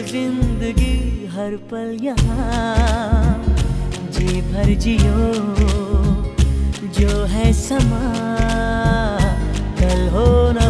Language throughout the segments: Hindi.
ज़िंदगी हर पल यहाँ। जी भर जियो जो है समा। कल हो न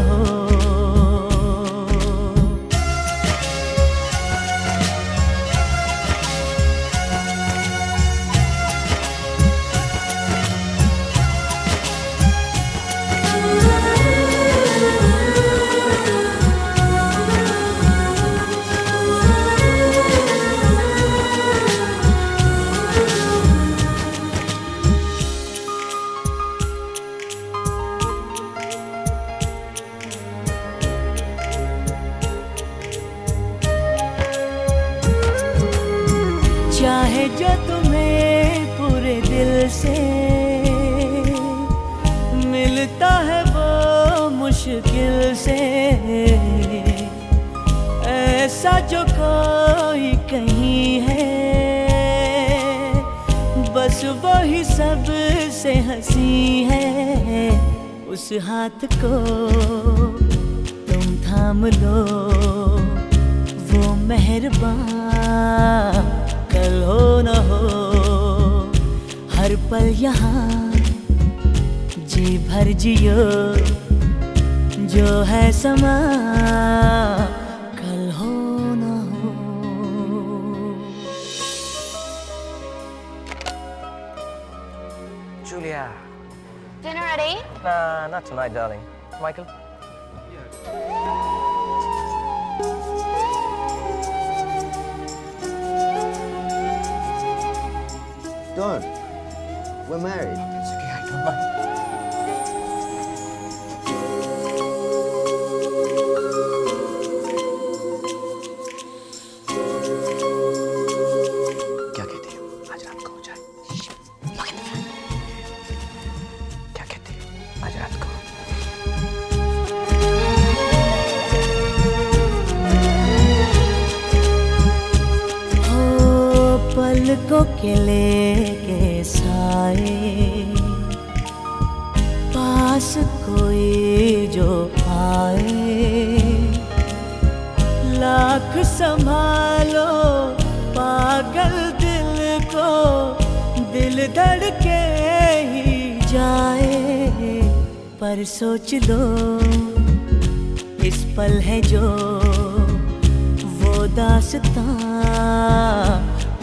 उस हाथ को तुम थाम लो वो मेहरबान कल हो न हो हर पल यहाँ जी भर जियो जो है समा कल हो न हो Julia. Dinner at 8? Nah, not tonight, darling. Michael? Don't. We're married. पलकों के लेके साए। पास कोई जो आए। लाख संभालो, पागल दिल को, दिल धड़के ही जाए। पर सोच लो, इस पल है जो वो दासता।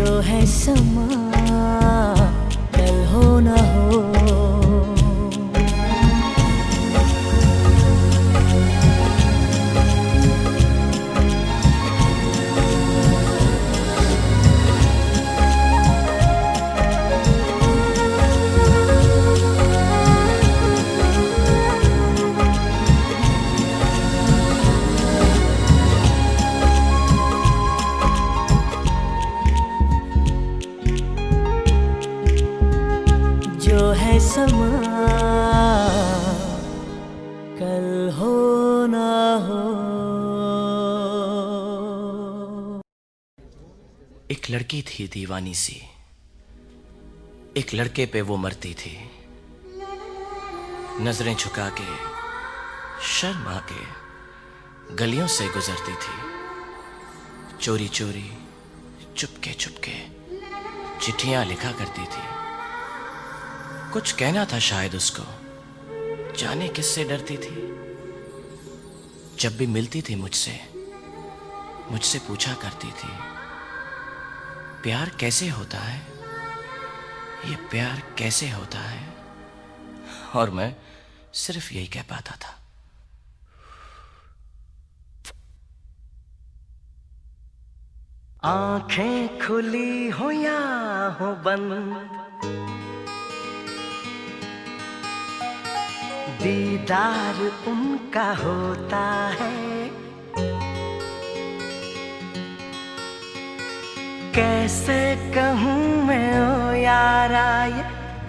जो है समा लड़की थी दीवानी सी। एक लड़के पे वो मरती थी। नज़रें झुका के, शर्मा के गलियों से गुजरती थी। चोरी चोरी चुपके चुपके चिट्ठियाँ लिखा करती थी। कुछ कहना था शायद उसको। जाने किससे डरती थी। जब भी मिलती थी मुझसे मुझसे पूछा करती थी। प्यार कैसे होता है? ये प्यार कैसे होता है? और मैं सिर्फ़ यही कह पाता था। आँखें खुली हो या हो बंद? दीदार उनका होता है। कैसे कहूँ मैं, ओ यारा, ये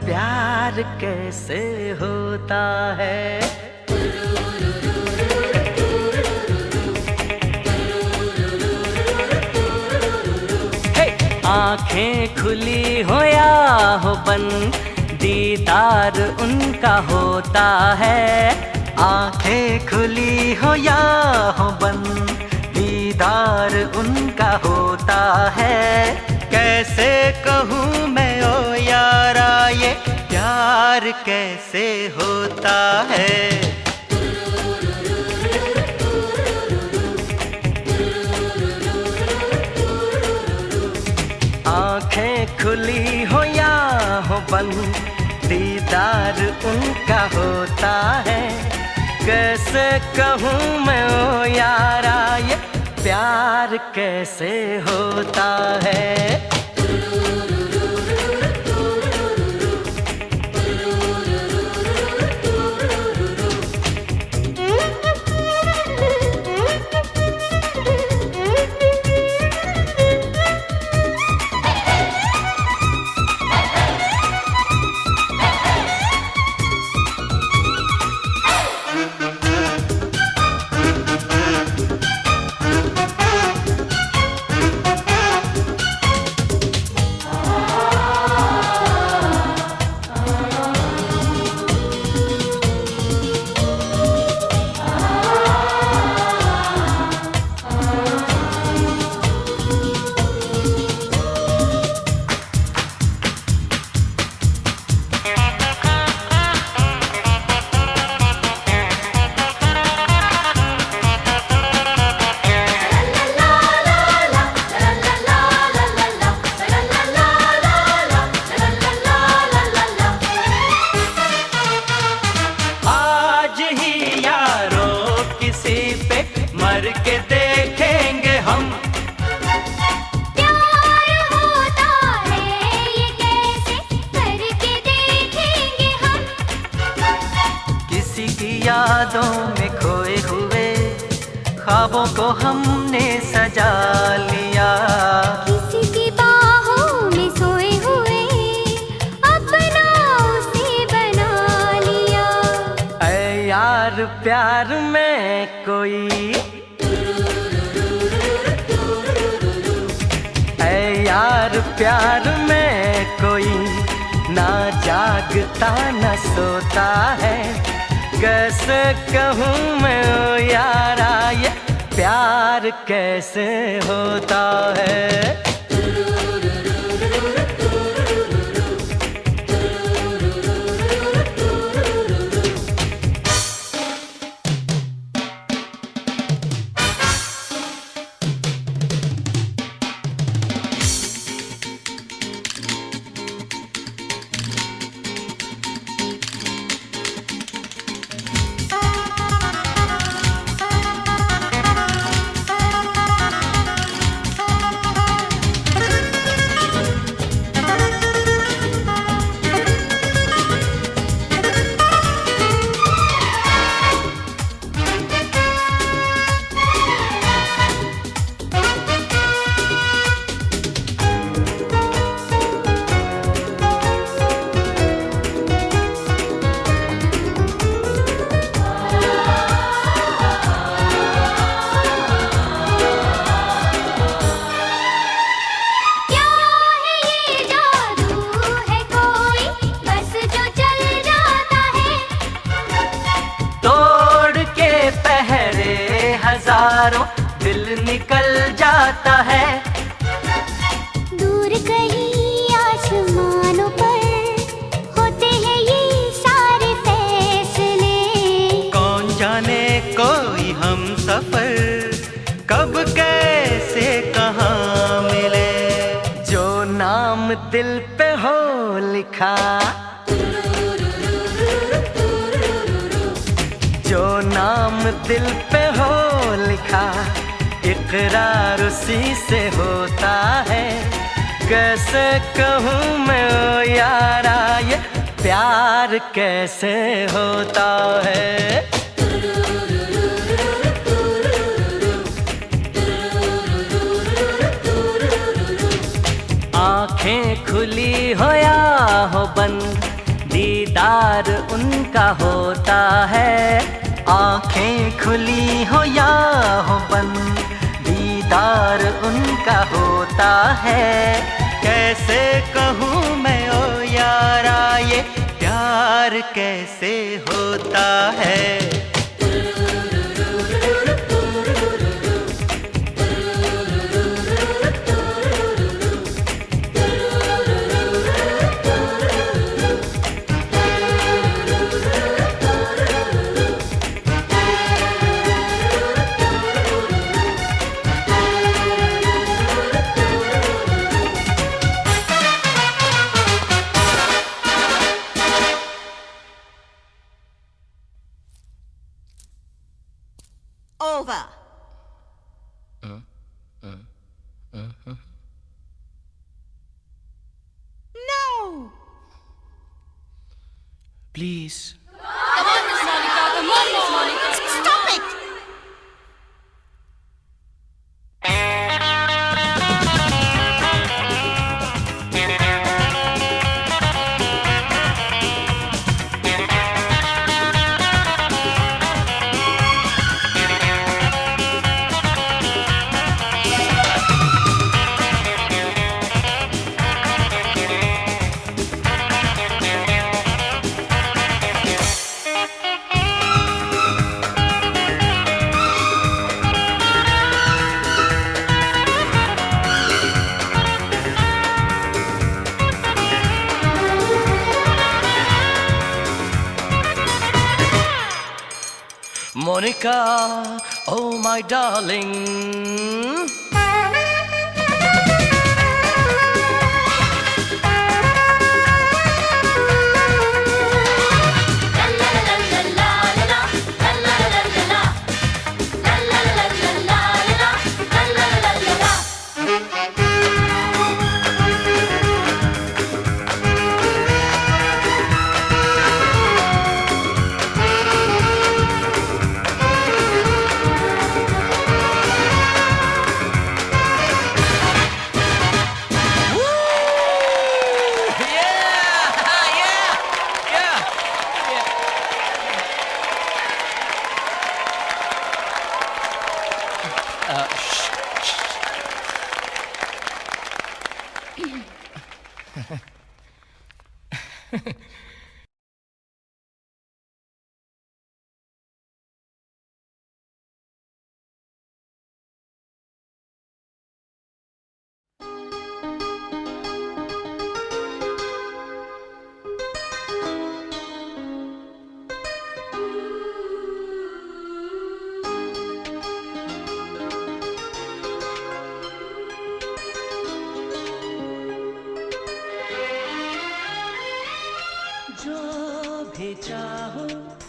प्यार कैसे होता है! आँखें खुली हो या हो बंद दीदार उनका होता है आँखें खुली हो या हो बंद दीदार उनका होता है। कैसे कहूँ मैं, ओ यारा, ये प्यार कैसे होता है? आँखें खुली हो या हो बंद, दीदार उनका होता है। कैसे कहूँ मैं, ओ यारा, ये प्यार कैसे होता है? सोता है। कैसे कहूँ मैं ओ यारा ये प्यार कैसे होता है? जाता है। उसी से होता है। कैसे कहूँ मैं, ओ यारा, ये प्यार कैसे होता है? आँखें खुली हो या हो बंद, दीदार उनका होता है। आँखें खुली हो या हो बंद दीदार उनका होता है। कैसे कहूँ मैं ओ यारा ये प्यार कैसे होता है? Please. Come on, Miss Come on, darling. चाहो।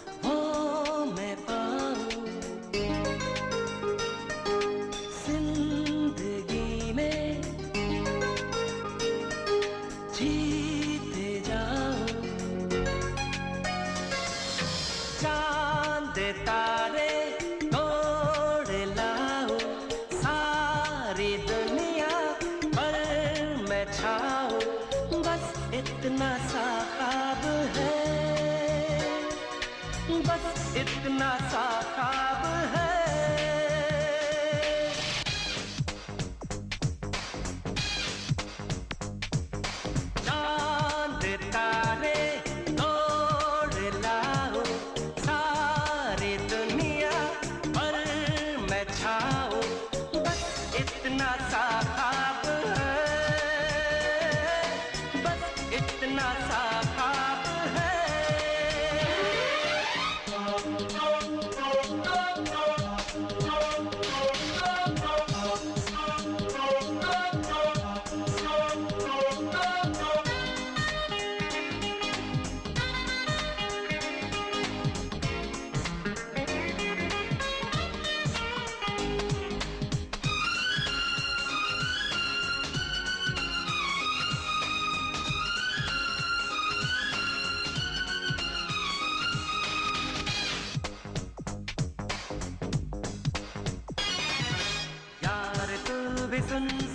भी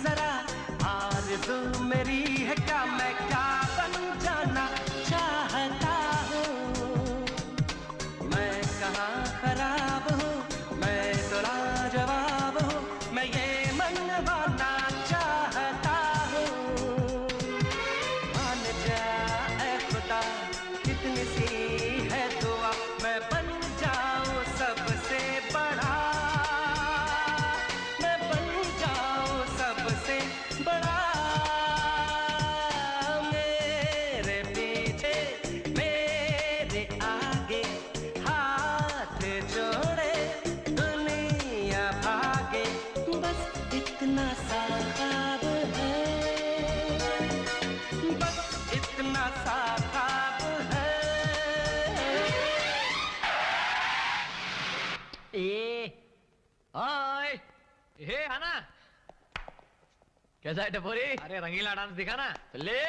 कैसा है टपोरी अरे रंगीला डांस दिखा ना। ले।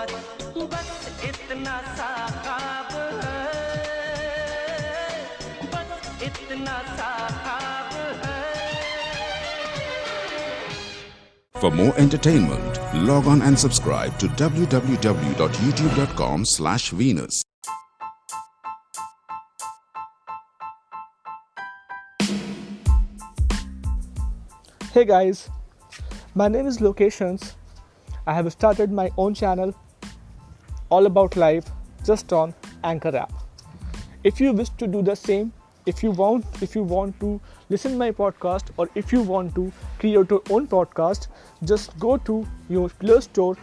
हुकूमत बस इतना सा ख्वाब है बस इतना सा ख्वाब है For more entertainment, log on and subscribe to www.youtube.com slash Venus. Hey guys, my name is Locations. I have started my own channel all about life just on Anchor app. If you wish to do the same, if you want if you want to listen my podcast or if you want to create your own podcast, just go to your Play Store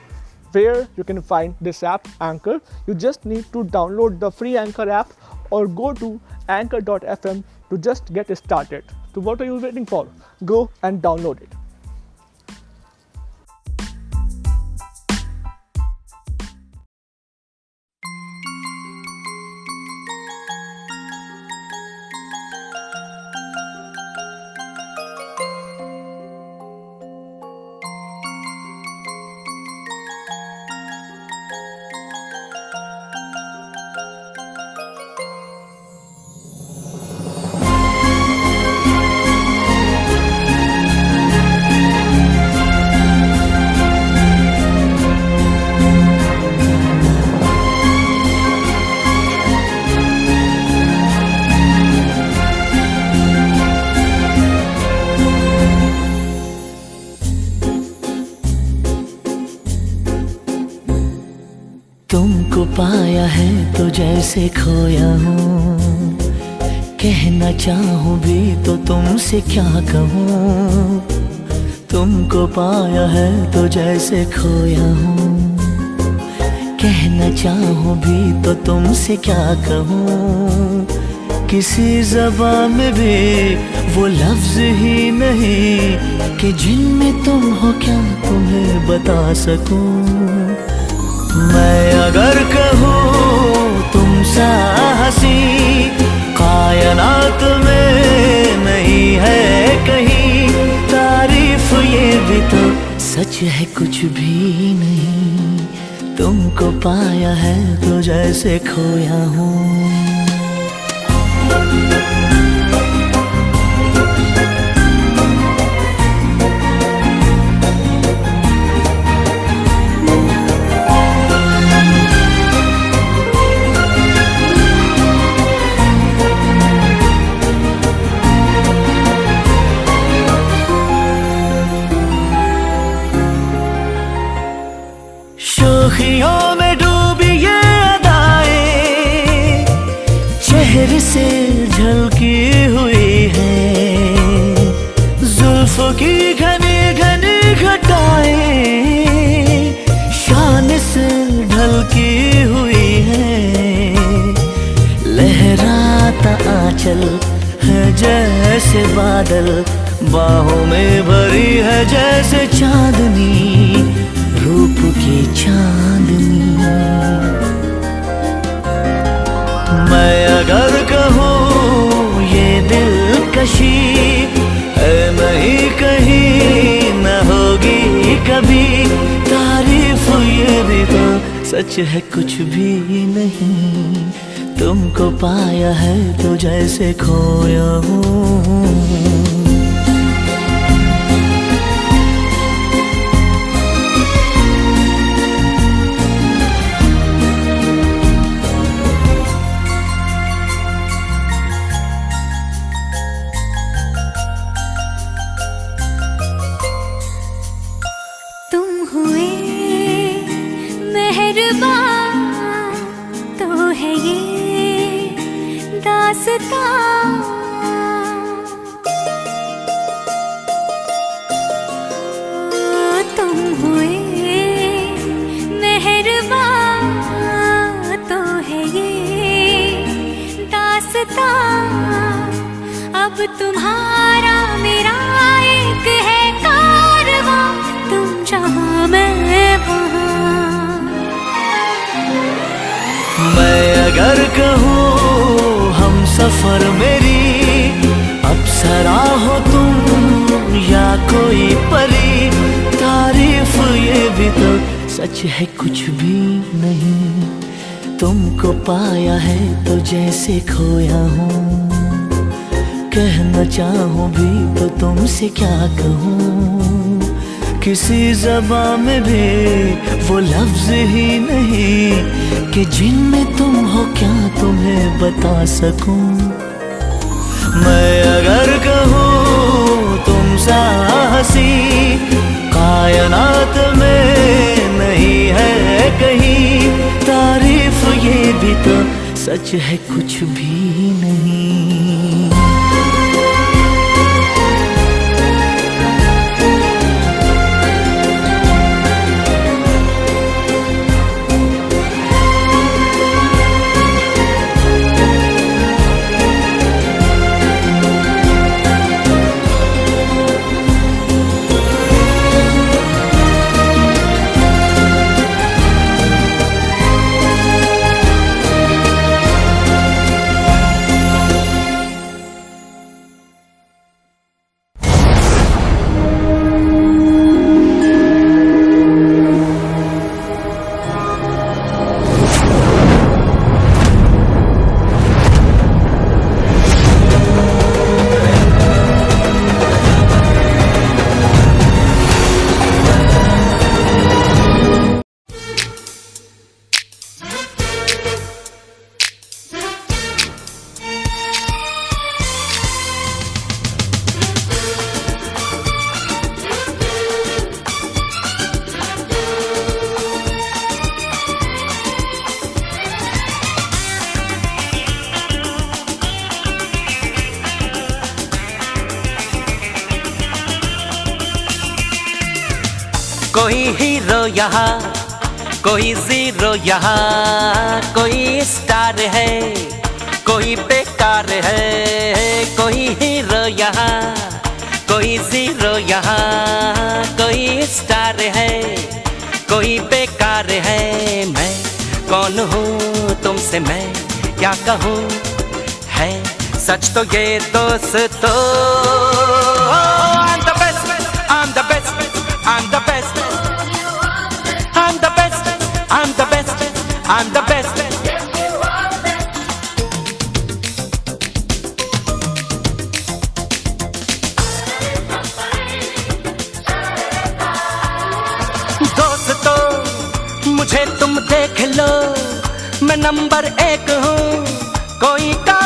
where you can find this app Anchor. You just need to download the free Anchor app or go to anchor.fm to just get started. So what are you waiting for? Go and download it. जैसे खोया हूँ। कहना चाहूँ भी तो तुमसे क्या कहूँ? तुमको पाया है तो जैसे खोया हूँ। कहना चाहूँ भी तो तुमसे क्या कहूँ? किसी जबान में भी वो लफ्ज ही नहीं कि जिनमें तुम हो क्या तुम्हें बता सकूँ? मैं अगर कहूँ सा हसी कायनात में नहीं है कहीं। तारीफ़ ये भी तो सच है, कुछ भी नहीं। तुमको पाया है तो जैसे खोया हूँ। जैसे बादल बाहों में भरी है जैसे चांदनी, रूप की चांदनी। मैं अगर कहूँ, ये दिलकशी है नहीं कहीं न होगी कभी। तारीफ़ ये भी तो सच है, कुछ भी नहीं। तुमको पाया है तो जैसे खोया हूँ। तो है ये दास्तां। तुम हुए मेहरबान तो है ये दास्तां। अब तुम्हारा मेरा एक है कारवां, तुम जहाँ मैं वहाँ। मैं अगर कहूँ अप्सरा हो तुम या कोई परी? तारीफ़ ये भी तो सच है, कुछ भी नहीं। तुमको पाया है तो जैसे खोया हूँ। कहना चाहूँ भी तो तुमसे क्या कहूँ? किसी जबा में भी वो लफ्ज ही नहीं कि जिनमें तुम हो, क्या तुम्हें बता सकूँ? मैं सच है कुछ भी। यहाँ। कोई ज़ीरो यहाँ। कोई स्टार है। कोई बेकार है। कोई हीरो यहाँ। कोई ज़ीरो यहाँ। कोई स्टार है। कोई बेकार है। मैं कौन हूँ? तुमसे मैं क्या कहूँ? है सच तो ये दोस्तों I'm the best, I'm the best, I'm the best. I'm the best. दोस्तों मुझे तुम देख लो मैं नंबर एक हूँ कोई काम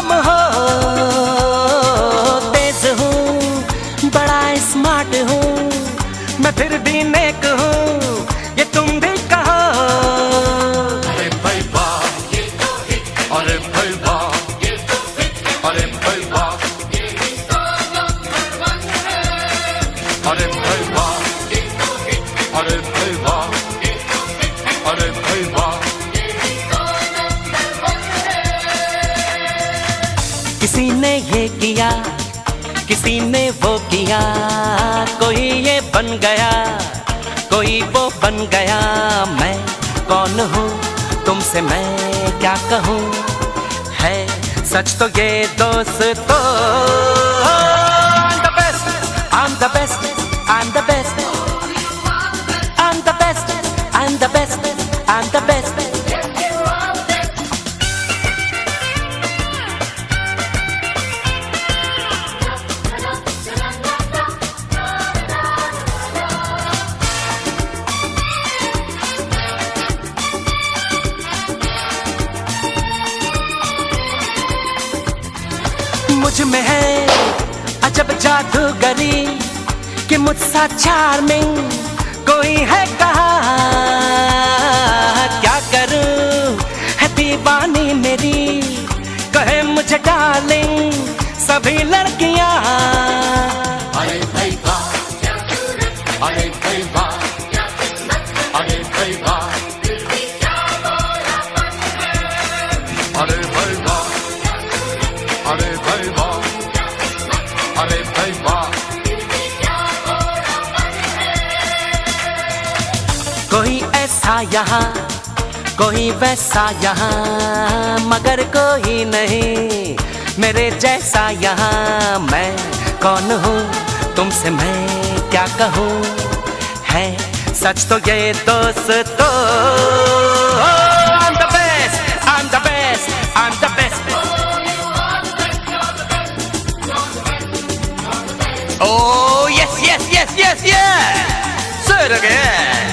वो कोई ये बन गया, कोई वो बन गया। मैं कौन हूँ? तुमसे मैं क्या कहूँ? है सच तो ये दोस्तों I'm charming कोई ऐसा यहाँ, कोई वैसा यहाँ, मगर कोई नहीं। मेरे जैसा यहाँ मैं कौन हूँ? तुमसे मैं क्या कहूँ? है सच तो ये दोस्त तो। Oh yes yes yes yes yes Say it again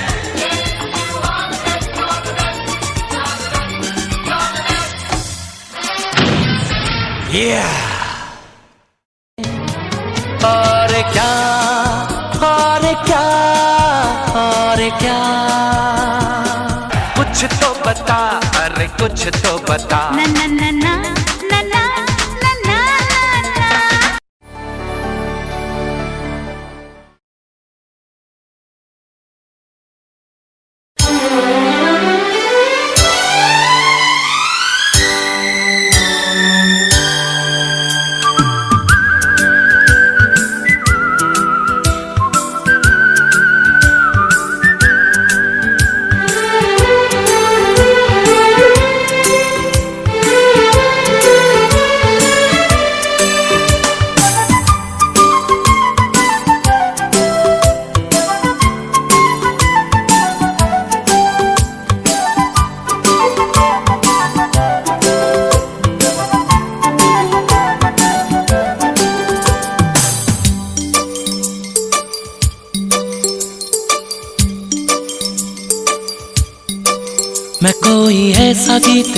Yeah. और क्या और क्या और क्या कुछ तो बता अरे कुछ तो बता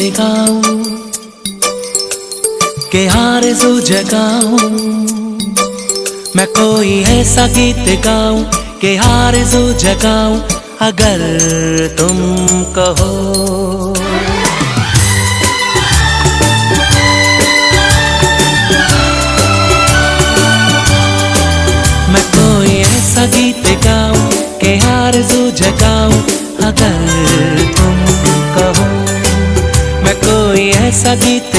गाऊं के हार जो जगाऊं। मैं कोई ऐसा गीत गाऊं के हार जो जगाऊं। अगर तुम कहो सभी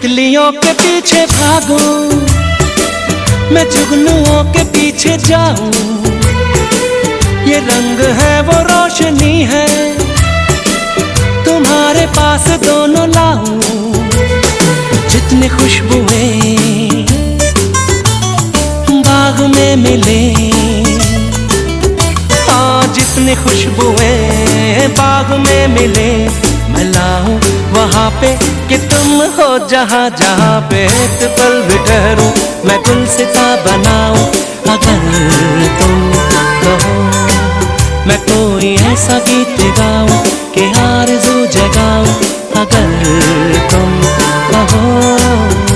तितलियों के पीछे भागूं, मैं जुगनुओं के पीछे जाऊँ। ये रंग है, वो रोशनी है, तुम्हारे पास दोनों लाऊं, जितनी खुशबुएँ बाग में मिले। हाँ जितनी खुशबुएँ बाग में मिले। मैं लाऊं वहाँ पे कि तुम हो जहाँ जहाँ पे एक पल भी ठहरूं मैं गुलसिता बनाऊँ, अगर तुम कहो मैं कोई ऐसा गीत गाऊं कि आरज़ू जगाऊं, अगर तुम कहो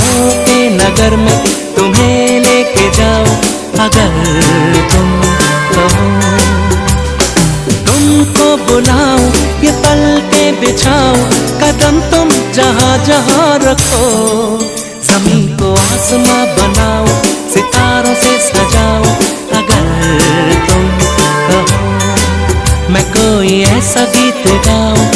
के नगर में, तुम्हें लेके जाओ अगर तुम कहो तुमको बुलाओ ये पल के बिछाओ कदम तुम जहाँ जहाँ रखो। ज़मीन को आसमां बनाओ सितारों से सजाओ अगर तुम कहो मैं कोई ऐसा गीत गाऊं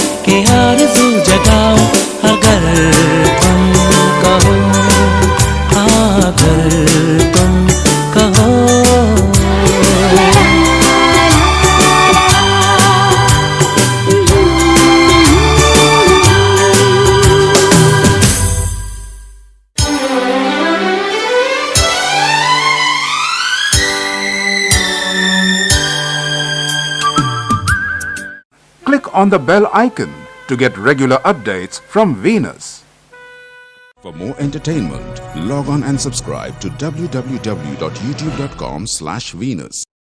the bell icon to get regular updates from Venus. For more entertainment, log on and subscribe to www.youtube.com slash Venus.